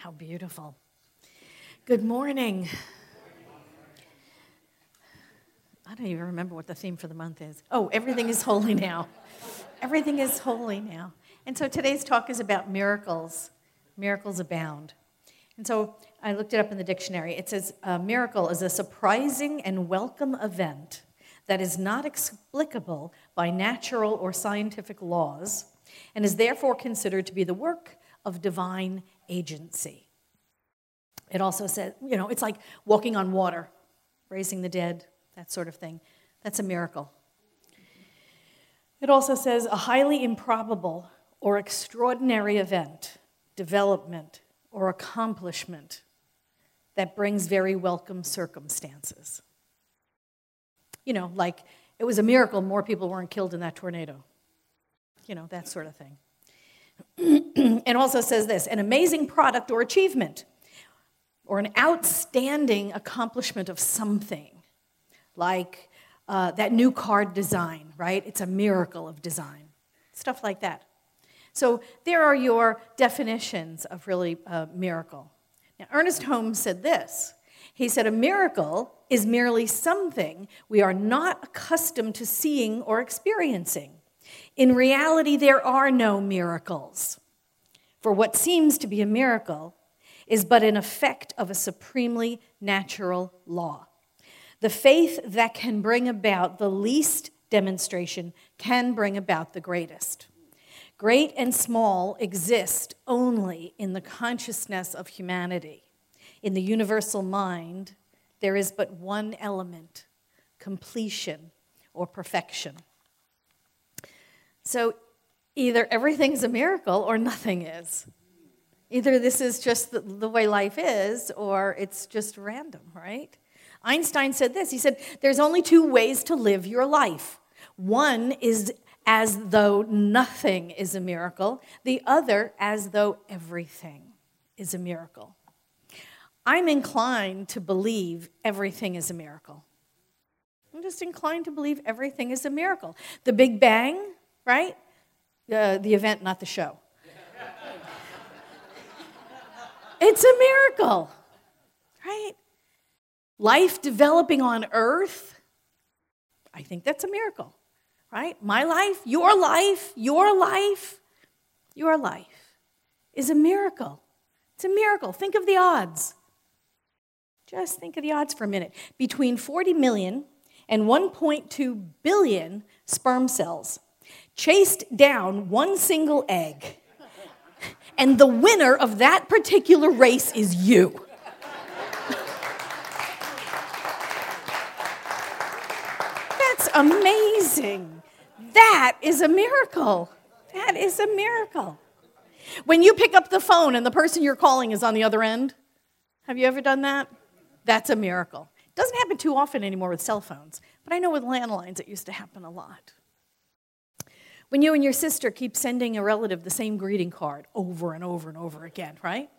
How beautiful. Good morning. I don't even remember what the theme for the month is. Oh, everything is holy now. Everything is holy now. And so today's talk is about miracles. Miracles abound. And so I looked it up in the dictionary. It says a miracle is a surprising and welcome event that is not explicable by natural or scientific laws and is therefore considered to be the work of divine agency. It also says, you know, it's like walking on water, raising the dead, that sort of thing. That's a miracle. It also says a highly improbable or extraordinary event, development, or accomplishment that brings very welcome circumstances. You know, like it was a miracle more people weren't killed in that tornado. You know, that sort of thing. It also says this an amazing product or achievement, or an outstanding accomplishment of something, like uh, that new card design, right? It's a miracle of design. Stuff like that. So there are your definitions of really a miracle. Now, Ernest Holmes said this. He said, A miracle is merely something we are not accustomed to seeing or experiencing. In reality, there are no miracles. For what seems to be a miracle is but an effect of a supremely natural law. The faith that can bring about the least demonstration can bring about the greatest. Great and small exist only in the consciousness of humanity. In the universal mind, there is but one element completion or perfection. So either everything's a miracle or nothing is. Either this is just the, the, way life is or it's just random, right? Einstein said this he said, There's only two ways to live your life. One is as though nothing is a miracle, the other as though everything is a miracle. I'm inclined to believe everything is a miracle. I'm just inclined to believe everything is a miracle. The Big Bang, right? Uh, the event, not the show. it's a miracle, right? Life developing on earth, I think that's a miracle, right? My life, your life, your life, your life is a miracle. It's a miracle. Think of the odds. Just think of the odds for a minute. Between 40 million and 1.2 billion sperm cells chased down one single egg. And the winner of that particular race is you. That's amazing. That is a miracle. That is a miracle. When you pick up the phone and the person you're calling is on the other end, have you ever done that? That's a miracle. It doesn't happen too often anymore with cell phones, but I know with landlines it used to happen a lot. When you and your sister keep sending a relative the same greeting card over and over and over again, right?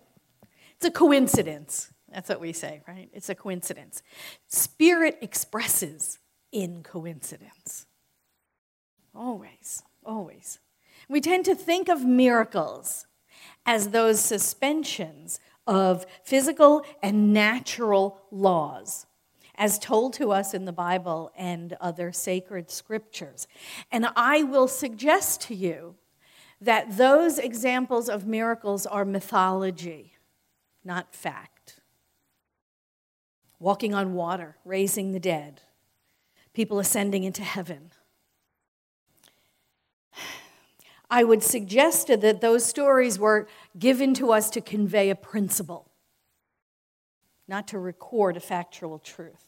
It's a coincidence. That's what we say, right? It's a coincidence. Spirit expresses in coincidence. Always, always. We tend to think of miracles as those suspensions of physical and natural laws as told to us in the Bible and other sacred scriptures. And I will suggest to you that those examples of miracles are mythology, not fact. Walking on water, raising the dead, people ascending into heaven. I would suggest that those stories were given to us to convey a principle, not to record a factual truth.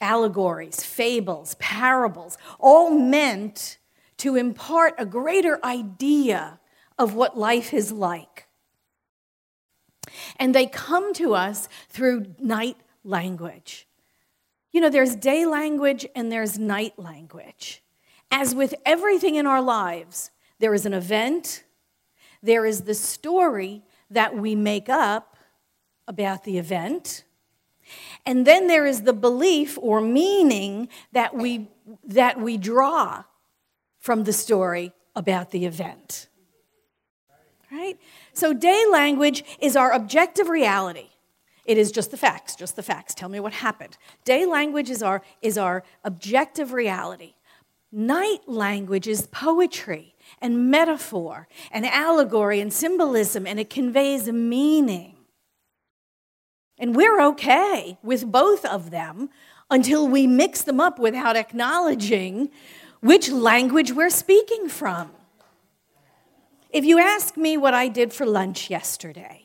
Allegories, fables, parables, all meant to impart a greater idea of what life is like. And they come to us through night language. You know, there's day language and there's night language. As with everything in our lives, there is an event, there is the story that we make up about the event, and then there is the belief or meaning that we, that we draw from the story about the event. Right? So, day language is our objective reality. It is just the facts, just the facts. Tell me what happened. Day language is our, is our objective reality. Night language is poetry and metaphor and allegory and symbolism, and it conveys a meaning. And we're okay with both of them until we mix them up without acknowledging which language we're speaking from. If you ask me what I did for lunch yesterday,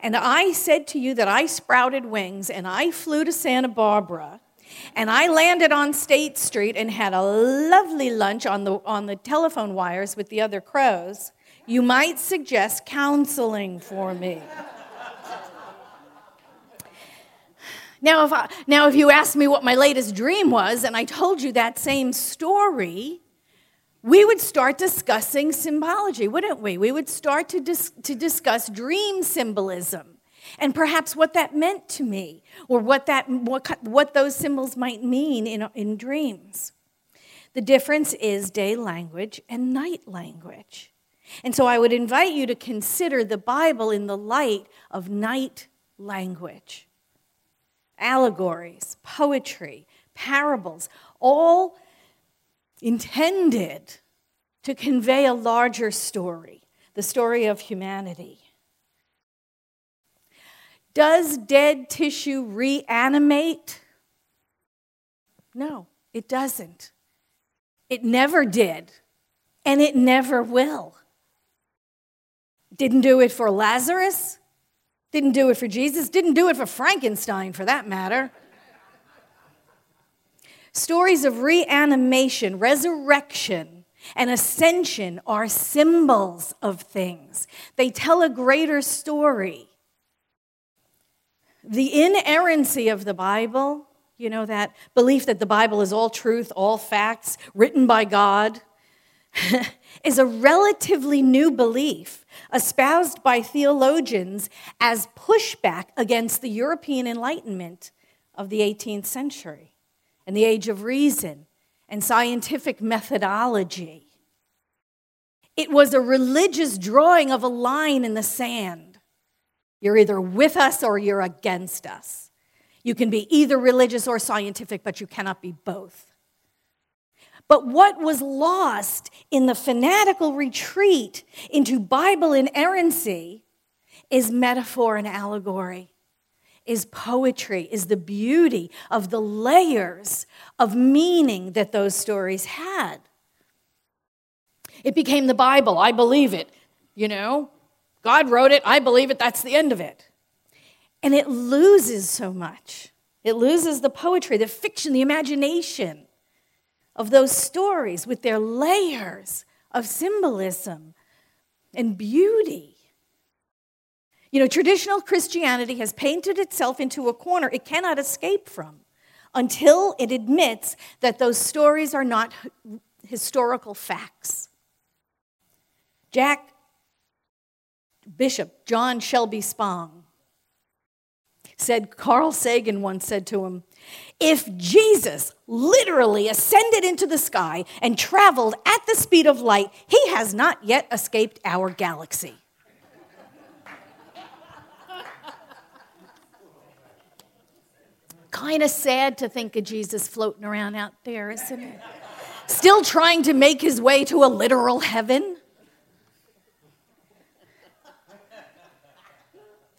and I said to you that I sprouted wings and I flew to Santa Barbara and I landed on State Street and had a lovely lunch on the, on the telephone wires with the other crows, you might suggest counseling for me. Now if, I, now, if you asked me what my latest dream was, and I told you that same story, we would start discussing symbology, wouldn't we? We would start to, dis- to discuss dream symbolism and perhaps what that meant to me or what, that, what, what those symbols might mean in, in dreams. The difference is day language and night language. And so I would invite you to consider the Bible in the light of night language allegories, poetry, parables, all intended to convey a larger story, the story of humanity. Does dead tissue reanimate? No, it doesn't. It never did, and it never will. Didn't do it for Lazarus, didn't do it for Jesus, didn't do it for Frankenstein for that matter. Stories of reanimation, resurrection, and ascension are symbols of things. They tell a greater story. The inerrancy of the Bible, you know, that belief that the Bible is all truth, all facts, written by God, is a relatively new belief espoused by theologians as pushback against the European Enlightenment of the 18th century and the age of reason and scientific methodology. It was a religious drawing of a line in the sand. You're either with us or you're against us. You can be either religious or scientific, but you cannot be both. But what was lost in the fanatical retreat into Bible inerrancy is metaphor and allegory, is poetry, is the beauty of the layers of meaning that those stories had. It became the Bible. I believe it. You know, God wrote it. I believe it. That's the end of it. And it loses so much. It loses the poetry, the fiction, the imagination of those stories with their layers of symbolism and beauty. You know, traditional Christianity has painted itself into a corner it cannot escape from until it admits that those stories are not historical facts. Jack Bishop John Shelby Spong said, Carl Sagan once said to him, if Jesus literally ascended into the sky and traveled at the speed of light, he has not yet escaped our galaxy. kind of sad to think of Jesus floating around out there, isn't it? Still trying to make his way to a literal heaven.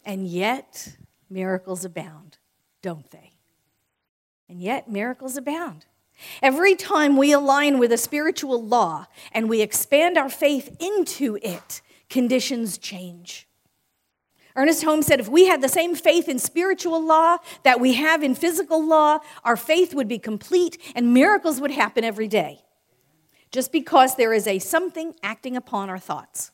And yet, miracles abound, don't they? And yet, miracles abound. Every time we align with a spiritual law and we expand our faith into it, conditions change. Ernest Holmes said if we had the same faith in spiritual law that we have in physical law, our faith would be complete and miracles would happen every day. Just because there is a something acting upon our thoughts.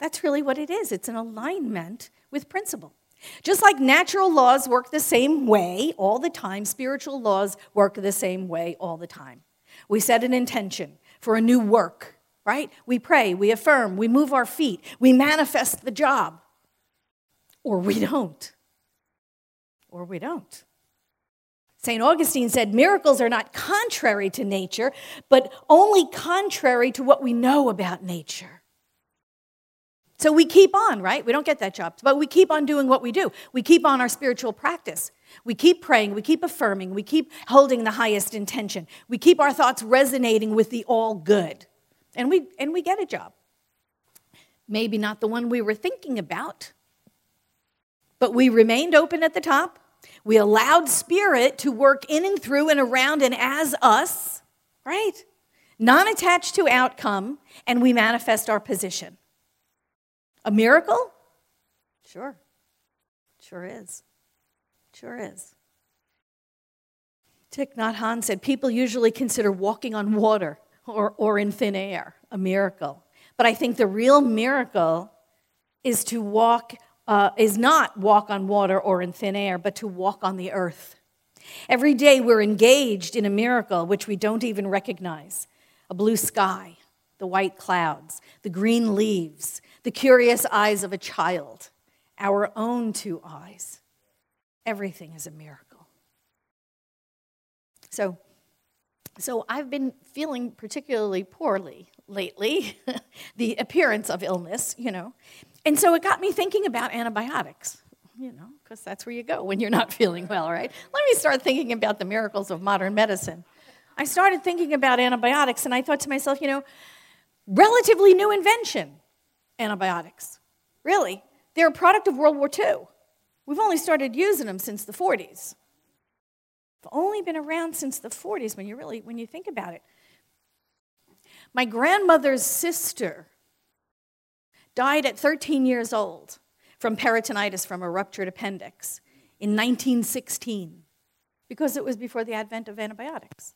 That's really what it is. It's an alignment with principle. Just like natural laws work the same way all the time, spiritual laws work the same way all the time. We set an intention for a new work, right? We pray, we affirm, we move our feet, we manifest the job. Or we don't. Or we don't. St. Augustine said miracles are not contrary to nature, but only contrary to what we know about nature. So we keep on, right? We don't get that job, but we keep on doing what we do. We keep on our spiritual practice. We keep praying, we keep affirming, we keep holding the highest intention. We keep our thoughts resonating with the all good. And we and we get a job. Maybe not the one we were thinking about, but we remained open at the top. We allowed spirit to work in and through and around and as us, right? Non attached to outcome, and we manifest our position. A miracle? Sure. Sure is. Sure is. Thich Nhat Hanh said people usually consider walking on water or, or in thin air a miracle. But I think the real miracle is to walk, uh, is not walk on water or in thin air, but to walk on the earth. Every day we're engaged in a miracle which we don't even recognize a blue sky, the white clouds, the green leaves, the curious eyes of a child, our own two eyes. Everything is a miracle. So, so I've been feeling particularly poorly lately, the appearance of illness, you know. And so it got me thinking about antibiotics, you know, because that's where you go when you're not feeling well, right? Let me start thinking about the miracles of modern medicine. I started thinking about antibiotics and I thought to myself, you know, relatively new invention antibiotics. Really, they're a product of World War II. We've only started using them since the 40s. They've only been around since the 40s when you really when you think about it. My grandmother's sister died at 13 years old from peritonitis from a ruptured appendix in 1916 because it was before the advent of antibiotics.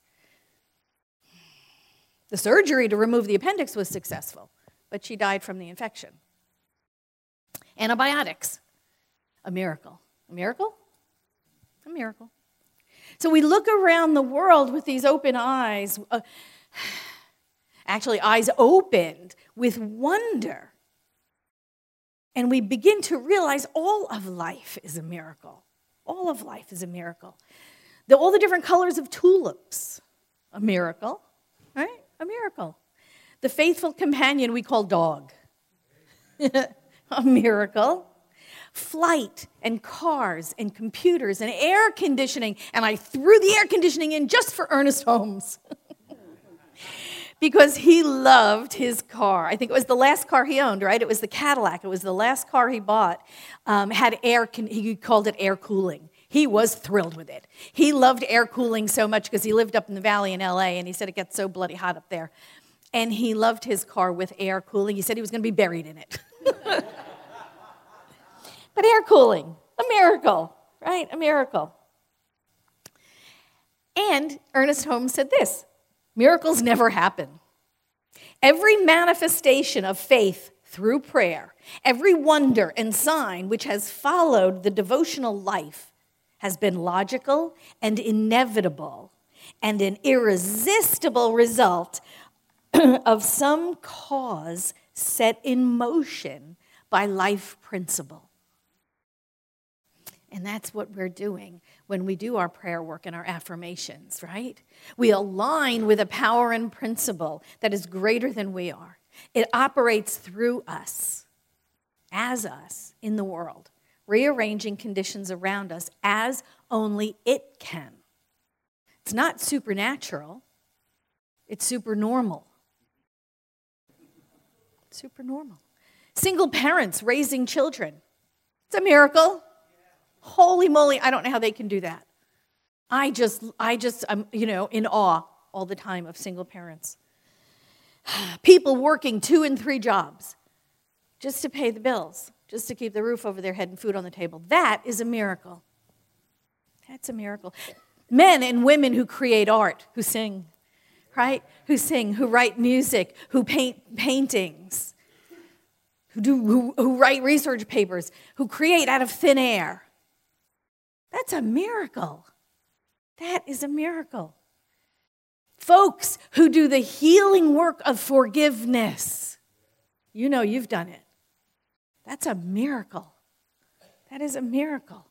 The surgery to remove the appendix was successful, but she died from the infection. Antibiotics, a miracle. A miracle? A miracle. So we look around the world with these open eyes, uh, actually, eyes opened with wonder. And we begin to realize all of life is a miracle. All of life is a miracle. The, all the different colors of tulips, a miracle, right? A miracle. The faithful companion we call dog, a miracle flight and cars and computers and air conditioning. And I threw the air conditioning in just for Ernest Holmes. because he loved his car. I think it was the last car he owned, right? It was the Cadillac. It was the last car he bought. Um, had air, he called it air cooling. He was thrilled with it. He loved air cooling so much because he lived up in the valley in LA and he said it gets so bloody hot up there. And he loved his car with air cooling. He said he was going to be buried in it. But air cooling, a miracle, right? A miracle. And Ernest Holmes said this miracles never happen. Every manifestation of faith through prayer, every wonder and sign which has followed the devotional life has been logical and inevitable and an irresistible result of some cause set in motion by life principle. And that's what we're doing when we do our prayer work and our affirmations, right? We align with a power and principle that is greater than we are. It operates through us, as us in the world, rearranging conditions around us as only it can. It's not supernatural, it's supernormal. Supernormal. Single parents raising children. It's a miracle. Holy moly, I don't know how they can do that. I just, I just, I'm, you know, in awe all the time of single parents. People working two and three jobs just to pay the bills, just to keep the roof over their head and food on the table. That is a miracle. That's a miracle. Men and women who create art, who sing, right? Who sing, who write music, who paint paintings, who, do, who, who write research papers, who create out of thin air. That's a miracle. That is a miracle. Folks who do the healing work of forgiveness, you know you've done it. That's a miracle. That is a miracle.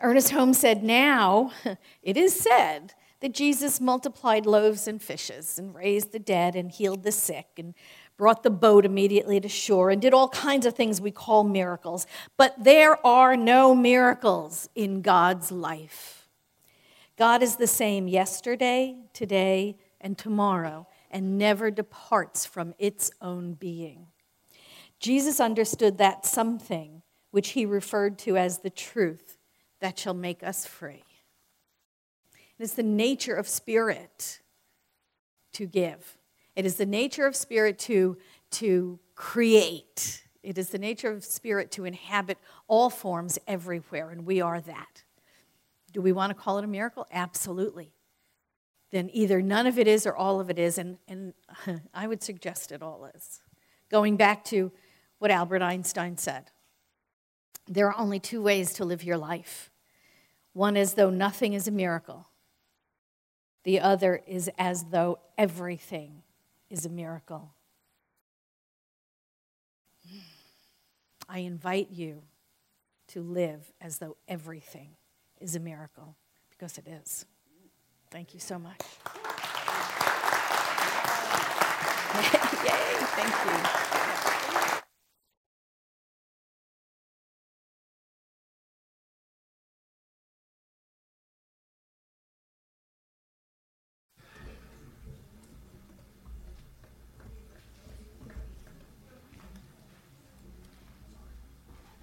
Ernest Holmes said, Now it is said that Jesus multiplied loaves and fishes and raised the dead and healed the sick and brought the boat immediately to shore and did all kinds of things we call miracles. But there are no miracles in God's life. God is the same yesterday, today, and tomorrow, and never departs from its own being. Jesus understood that something which he referred to as the truth that shall make us free. It is the nature of spirit to give. It is the nature of spirit to, to create. It is the nature of spirit to inhabit all forms everywhere, and we are that. Do we want to call it a miracle? Absolutely. Then either none of it is or all of it is, and, and I would suggest it all is. Going back to what Albert Einstein said there are only two ways to live your life one is though nothing is a miracle, the other is as though everything is a miracle. I invite you to live as though everything is a miracle because it is. Thank you so much. Yay, thank you.